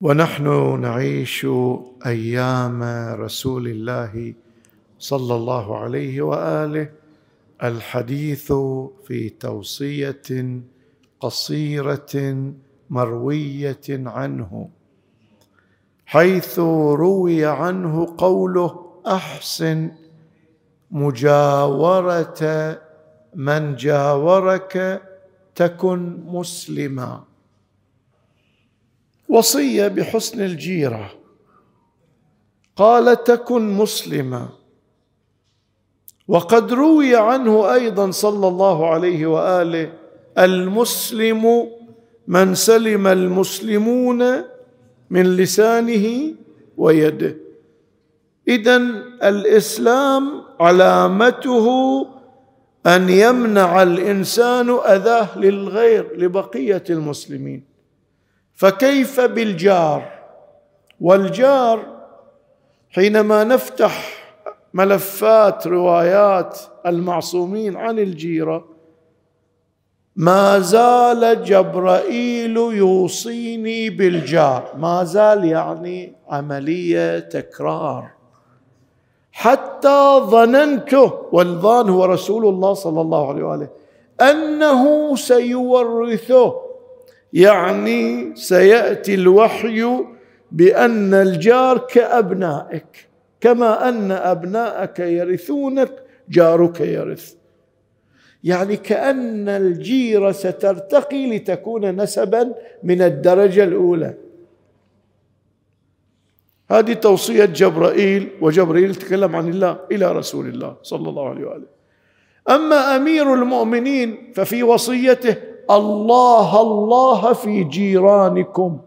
ونحن نعيش أيام رسول الله صلى الله عليه وآله. الحديث في توصية قصيرة مروية عنه حيث روي عنه قوله أحسن مجاورة من جاورك تكن مسلما. وصية بحسن الجيرة. قال تكن مسلما. وقد روي عنه أيضا صلى الله عليه وآله المسلم من سلم المسلمون من لسانه ويده. اذا الإسلام علامته أن يمنع الإنسان أذاه للغير لبقية المسلمين. فكيف بالجار؟ والجار حينما نفتح ملفات روايات المعصومين عن الجيرة ما زال جبرائيل يوصيني بالجار. ما زال يعني عملية تكرار. حتى ظننته والظان هو رسول الله صلى الله عليه وآله أنه سيورثه. يعني سيأتي الوحي بأن الجار كأبنائك كما أن أبناءك يرثونك جارك يرث. يعني كأن الجيره سترتقي لتكون نسبا من الدرجة الأولى. هذه توصية جبرائيل وجبرائيل تكلم عن الله إلى رسول الله صلى الله عليه وآله. أما أمير المؤمنين ففي وصيته الله الله في جيرانكم.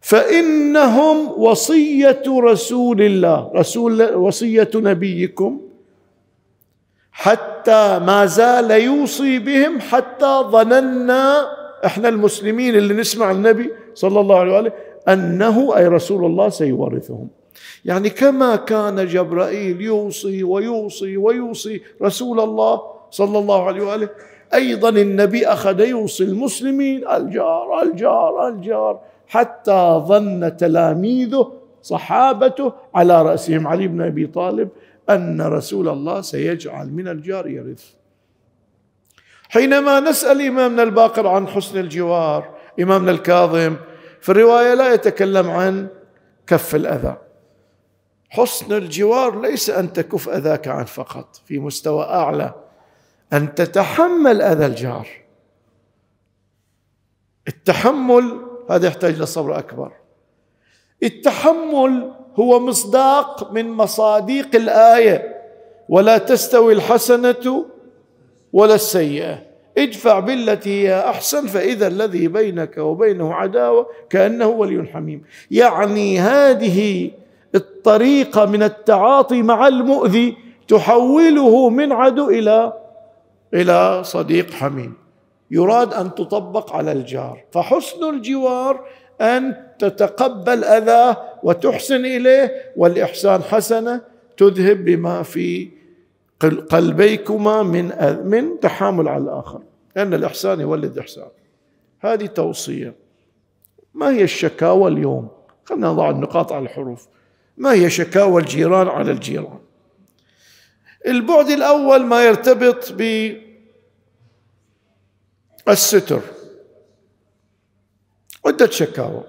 فإنهم وصية رسول الله رسول وصية نبيكم. حتى ما زال يوصي بهم حتى ظننا إحنا المسلمين اللي نسمع النبي صلى الله عليه وآله أنه أي رسول الله سيورثهم. يعني كما كان جبرائيل يوصي ويوصي ويوصي رسول الله صلى الله عليه وآله أيضا النبي أخذ يوصي المسلمين الجار الجار الجار حتى ظن تلاميذه صحابته على رأسهم. علي بن أبي طالب أن رسول الله سيجعل من الجار يرث. حينما نسأل إمامنا الباقر عن حسن الجوار إمامنا الكاظم في الرواية لا يتكلم عن كف الأذى. حسن الجوار ليس أن تكف أذاك عن فقط في مستوى أعلى. أن تتحمل اذى الجار. التحمل هذا يحتاج لصبر أكبر. التحمل هو مصداق من مصاديق الآية ولا تستوي الحسنة ولا السيئة. ادفع بالتي هي أحسن فإذا الذي بينك وبينه عداوة كأنه ولي حميم. يعني هذه الطريقة من التعاطي مع المؤذي تحوله من عدو إلى إلى صديق حميم. يراد أن تطبق على الجار. فحسن الجوار أن تتقبل أذاه وتحسن إليه والإحسان حسنة تذهب بما في قلبيكما من من تحامل على الآخر. لأن الإحسان يولد إحسان. هذه توصية. ما هي الشكاوى اليوم؟ خلينا نضع النقاط على الحروف. ما هي شكاوى الجيران على الجيران؟ البعد الأول ما يرتبط بالستر عدة شكاوى.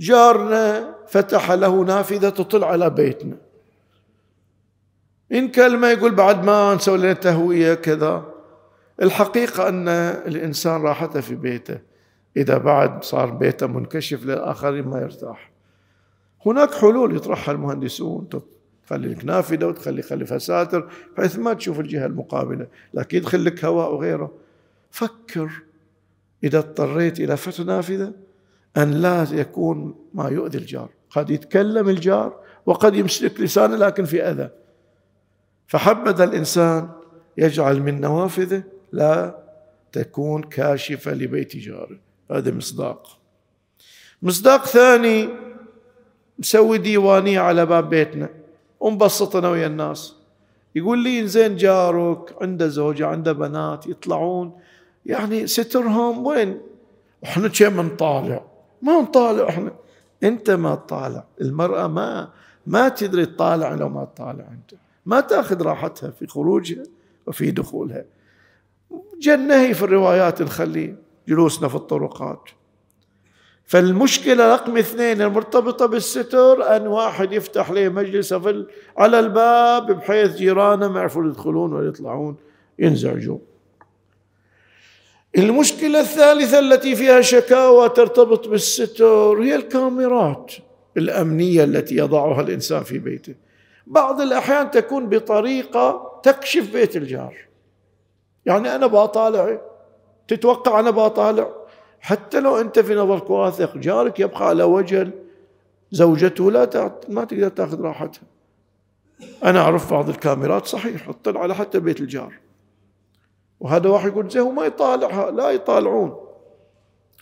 جارنا فتح له نافذة تطل على بيتنا. إن كلمة يقول بعد ما نسوي لنا تهوية كذا الحقيقة أن الإنسان راحته في بيته. إذا بعد صار بيته منكشف للآخرين ما يرتاح. هناك حلول يطرحها المهندسون. تخلي لك نافذة وتخلي خلي فساتر بحيث ما تشوف الجهة المقابلة لكن يدخل لك هواء وغيره. فكر. إذا اضطريت إلى فتح نافذة أن لا يكون ما يؤذي الجار. قد يتكلم الجار وقد يمسك لسانه لكن في أذى. فحبذا الإنسان يجعل من نوافذه لا تكون كاشفة لبيت جاره. هذا مصداق. مصداق ثاني مسوي ديوانية على باب بيتنا. ومبسط أنا ويا الناس. يقول لي زين جارك عنده زوجة عنده بنات يطلعون يعني سترهم وين؟ وإحنا كم نطالع؟ ما نطالع إحنا. انت ما تطالع المرأة ما ما تدري تطالع لو ما تطالع انت. ما تاخذ راحتها في خروجها وفي دخولها. جنهي في الروايات نخلي جلوسنا في الطرقات. فالمشكلة رقم اثنين المرتبطة بالستر أن واحد يفتح له مجلسه على الباب بحيث جيرانه ما يعرفون يدخلون ولا يطلعون ينزعجون. المشكلة الثالثة التي فيها شكاوى ترتبط بالستر هي الكاميرات الأمنية التي يضعها الإنسان في بيته. بعض الأحيان تكون بطريقة تكشف بيت الجار. يعني أنا بطالع تتوقع أنا بطالع حتى لو أنت في نظرك واثق جارك يبقى على وجل زوجته لا ما تقدر تأخذ راحتها. أنا أعرف بعض الكاميرات صحيح اطلع على حتى بيت الجار. وهذا واحد يقول زي ما يطالعها لا يطالعون.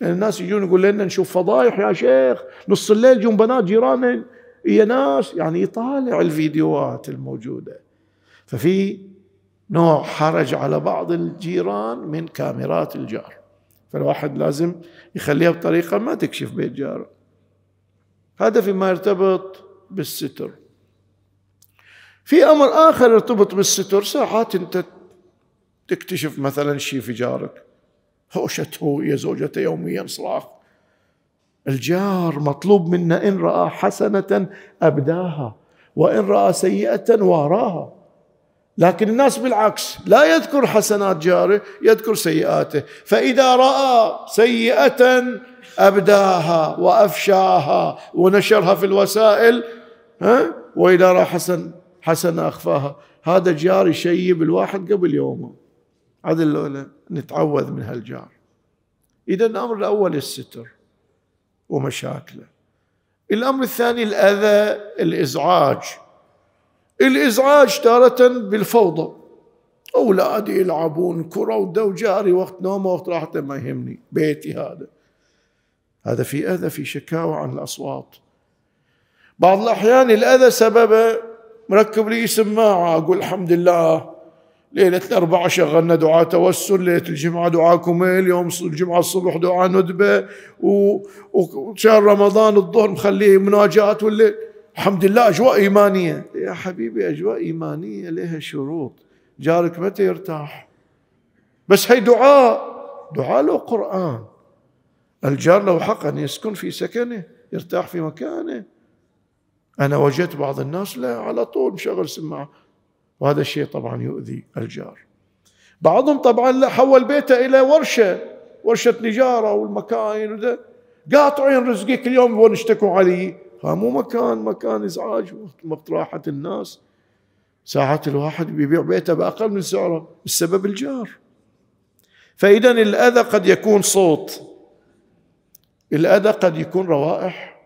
يعني الناس يجون يقول لنا نشوف فضايح يا شيخ نص الليل يجون بنات جيراننا يا ناس يعني يطالع الفيديوهات الموجودة. ففي نوع حرج على بعض الجيران من كاميرات الجار. فالواحد لازم يخليها بطريقة ما تكشف بيت جاره. هذا فيما يرتبط بالستر. في أمر آخر يرتبط بالستر ساعات أنت تكتشف مثلا شيء في جارك. هوشته هي زوجته يوميا صراخ الجار مطلوب منا إن رأى حسنة أبداها وإن رأى سيئة واراها. لكن الناس بالعكس لا يذكر حسنات جاره يذكر سيئاته. فإذا رأى سيئة أبداها وأفشاها ونشرها في الوسائل ها وإذا رأى حسن حسنة أخفاها. هذا جار يشيب الواحد قبل يومه. هذا اللي نتعوذ من هالجار. إذا الأمر الأول الستر ومشاكله. الأمر الثاني الأذى الإزعاج. الإزعاج تارة بالفوضى. أولادي يلعبون كرة وجاري وقت نومه وقت راحته ما يهمني. بيتي هذا. هذا في أذى في شكاوى عن الأصوات. بعض الأحيان الأذى سببه مركب لي سماعة أقول الحمد لله. ليلة الأربعاء شغلنا دعاء توسل ليلة الجمعة دعاء كميل يوم الجمعة الصبح دعاء ندبة وشهر رمضان الظهر مخليه مناجات والليل. الحمد لله أجواء إيمانية. يا حبيبي أجواء إيمانية لها شروط. جارك متى يرتاح؟ بس هي دعاء دعاء له قرآن. الجار له حق أن يسكن في سكنه يرتاح في مكانه. أنا وجدت بعض الناس لا على طول مشغل سماعة. وهذا الشيء طبعا يؤذي الجار. بعضهم طبعا حول بيته إلى ورشة ورشة نجارة والمكاين وده قاطعين رزقي كل يوم يبغون يشتكوا علي ها مو مكان مكان إزعاج وقت راحة الناس. ساعات الواحد بيبيع بيته بأقل من سعره بسبب الجار. فإذا الأذى قد يكون صوت. الأذى قد يكون روائح.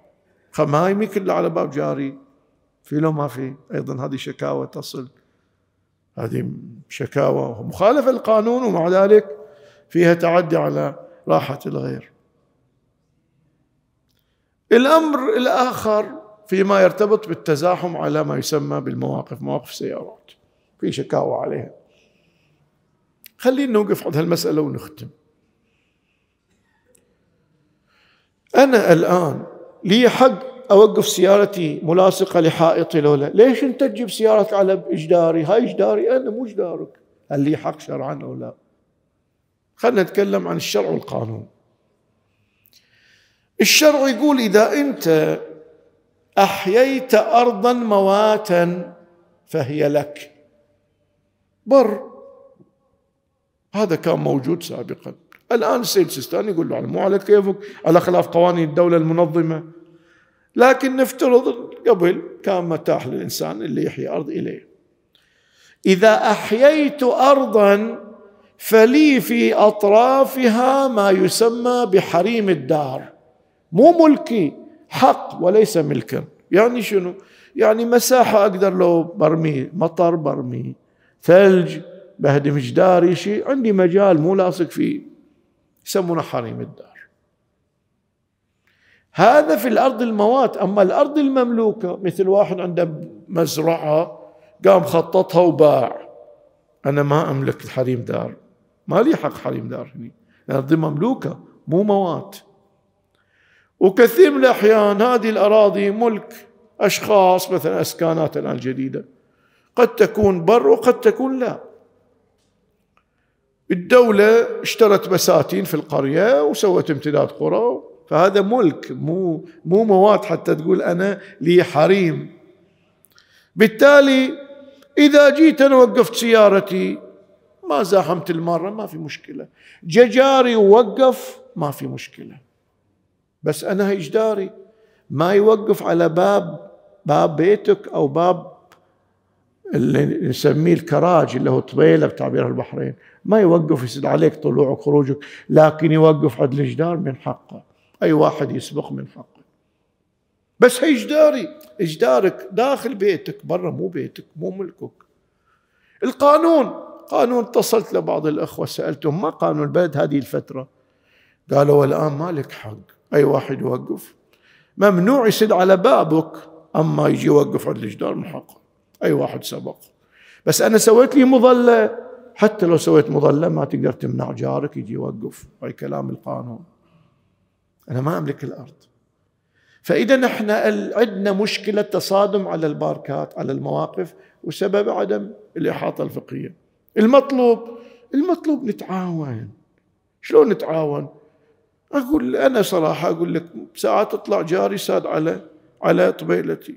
خمايمي كلها على باب جاري. في لو ما في أيضا هذه شكاوى تصل. هذه شكاوى مخالفة للقانون ومع ذلك فيها تعدي على راحة الغير. الأمر الآخر فيما يرتبط بالتزاحم على ما يسمى بالمواقف مواقف السيارات. في شكاوى عليها. خلينا نوقف عند هالمسألة ونختم. أنا الآن لي حق أوقف سيارتي ملاصقة لحائطي لولا. ليش أنت تجيب سيارتك على إجداري؟ هاي إجداري أنا مو إجدارك. هل لي حق شرعا أو لا. خلينا نتكلم عن الشرع والقانون. الشرع يقول إذا أنت أحييت ارضا مواتا فهي لك. بر. هذا كان موجود سابقا. الآن السيد سيستاني يقول له مو على كيفك على خلاف قوانين الدولة المنظمة. لكن نفترض قبل كان متاح للإنسان اللي يحيي أرض إليه. إذا أحييت أرضا فلي في أطرافها ما يسمى بحريم الدار. مو ملكي حق وليس ملكا. يعني شنو؟ يعني مساحة أقدر لو برمي مطر برمي ثلج بهدم جداري شيء. عندي مجال مو لاصق فيه. يسمونه حريم الدار. هذا في الأرض الموات. أما الأرض المملوكة مثل واحد عنده مزرعة قام خططها وباع. أنا ما أملك حريم دار. ما لي حق حريم دار هني. الأرض مملوكة مو موات. وكثير من الأحيان هذه الأراضي ملك أشخاص مثلا أسكانات الآن الجديدة قد تكون بر وقد تكون لا. الدولة اشترت بساتين في القرية وسوت امتداد قرى. فهذا ملك مو مو مواد حتى تقول أنا لي حريم. بالتالي إذا جيت أنا وقفت سيارتي ما زاحمت المارة ما في مشكلة. ججاري ووقف ما في مشكلة. بس أنا إجداري ما يوقف على باب باب بيتك أو باب اللي نسميه الكراج اللي هو طبيله بتعبير البحرين. ما يوقف يسد عليك طلوعك خروجك لكن يوقف عند الجدار من حقه. أي واحد يسبق من حقه. بس هي جداري جدارك داخل بيتك برا مو بيتك مو ملكك. القانون قانون اتصلت لبعض الأخوة سألتهم ما قانون البلد هذه الفترة؟ قالوا والآن ما لك حق. أي واحد يوقف. ممنوع يسد على بابك أما يجي يوقف عند الجدار من حقه. أي واحد سبق. بس أنا سويت لي مظلة. حتى لو سويت مظلة ما تقدر تمنع جارك يجي يوقف. هاي كلام القانون. أنا ما أملك الأرض. فإذا إحنا عندنا مشكلة تصادم على الباركات على المواقف وسبب عدم الإحاطة الفقهية. المطلوب المطلوب نتعاون. شلون نتعاون؟ أقول أنا صراحة أقول لك ساعات تطلع جاري ساد على على طبيلتي.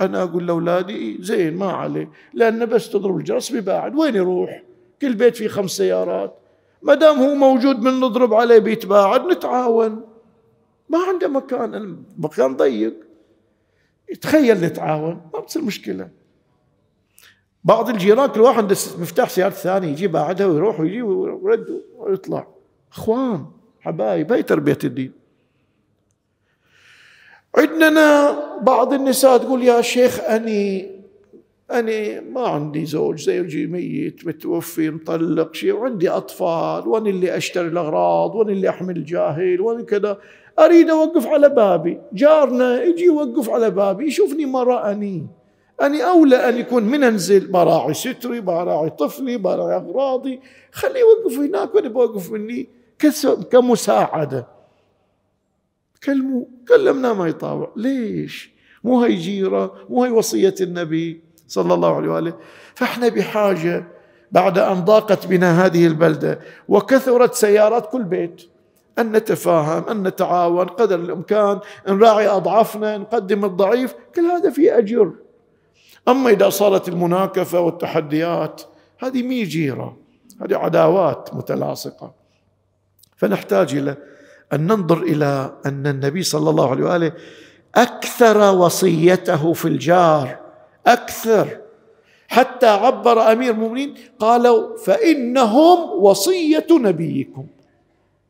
أنا أقول لأولادي زين ما عليه. لأنه بس تضرب الجرس بيباعد وين يروح؟ كل بيت فيه خمس سيارات. ما دام هو موجود من نضرب عليه بيتباعد نتعاون. ما عنده مكان المكان ضيق. تخيل نتعاون ما بتصير مشكلة. بعض الجيران كل واحد عنده مفتاح سيارة ثاني يجي بعدها ويروح ويجي ويرد ويطلع. أخوان حبايب هاي تربية الدين. عندنا بعض النساء تقول يا شيخ أني أنا ما عندي زوج زوجي ميت متوفي مطلق شيء وعندي أطفال وأنا اللي أشتري الأغراض وأنا اللي أحمل الجاهل وأنا كذا. أريد أوقف على بابي. جارنا يجي يوقف على بابي يشوفني ما رأني أنا أولى أن يكون من أنزل براعي ستري براعي طفلي براعي أغراضي. خليه يوقف هناك وأنا بوقف مني كمساعدة. كلموا كلمنا ما يطاوع. ليش؟ مو هي جيرة مو هي وصية النبي. صلى الله عليه وآله. فاحنا بحاجة بعد أن ضاقت بنا هذه البلدة وكثرت سيارات كل بيت. أن نتفاهم أن نتعاون قدر الإمكان نراعي أضعافنا نقدم الضعيف كل هذا فيه أجر. أما إذا صارت المناكفة والتحديات هذه مي جيرة هذه عداوات متلاصقة. فنحتاج إلى أن ننظر إلى أن النبي صلى الله عليه وآله أكثر وصيته في الجار. أكثر. حتى عبر أمير المؤمنين قالوا فإنهم وصية نبيكم.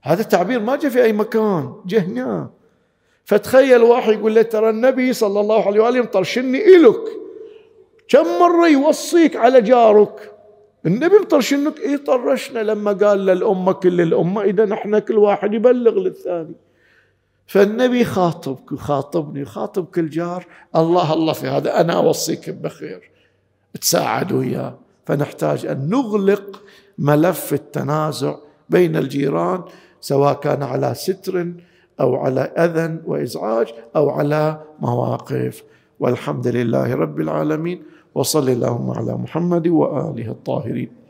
هذا التعبير ما جاء في أي مكان جاء هنا فتخيل واحد يقول له ترى النبي صلى الله عليه وآله مطرشني إلك. كم مرة يوصيك على جارك؟ النبي مطرشنك. إيه طرشنا لما قال للأمة كل الأمة إذا نحن كل واحد يبلغ للثاني. فالنبي خاطبك وخاطبني خاطب كل جار الله الله في هذا أنا أوصيك بخير تساعد وياه. فنحتاج أن نغلق ملف التنازع بين الجيران سواء كان على ستر أو على أذى وإزعاج أو على مواقف. والحمد لله رب العالمين وصل اللهم على محمد وآله الطاهرين.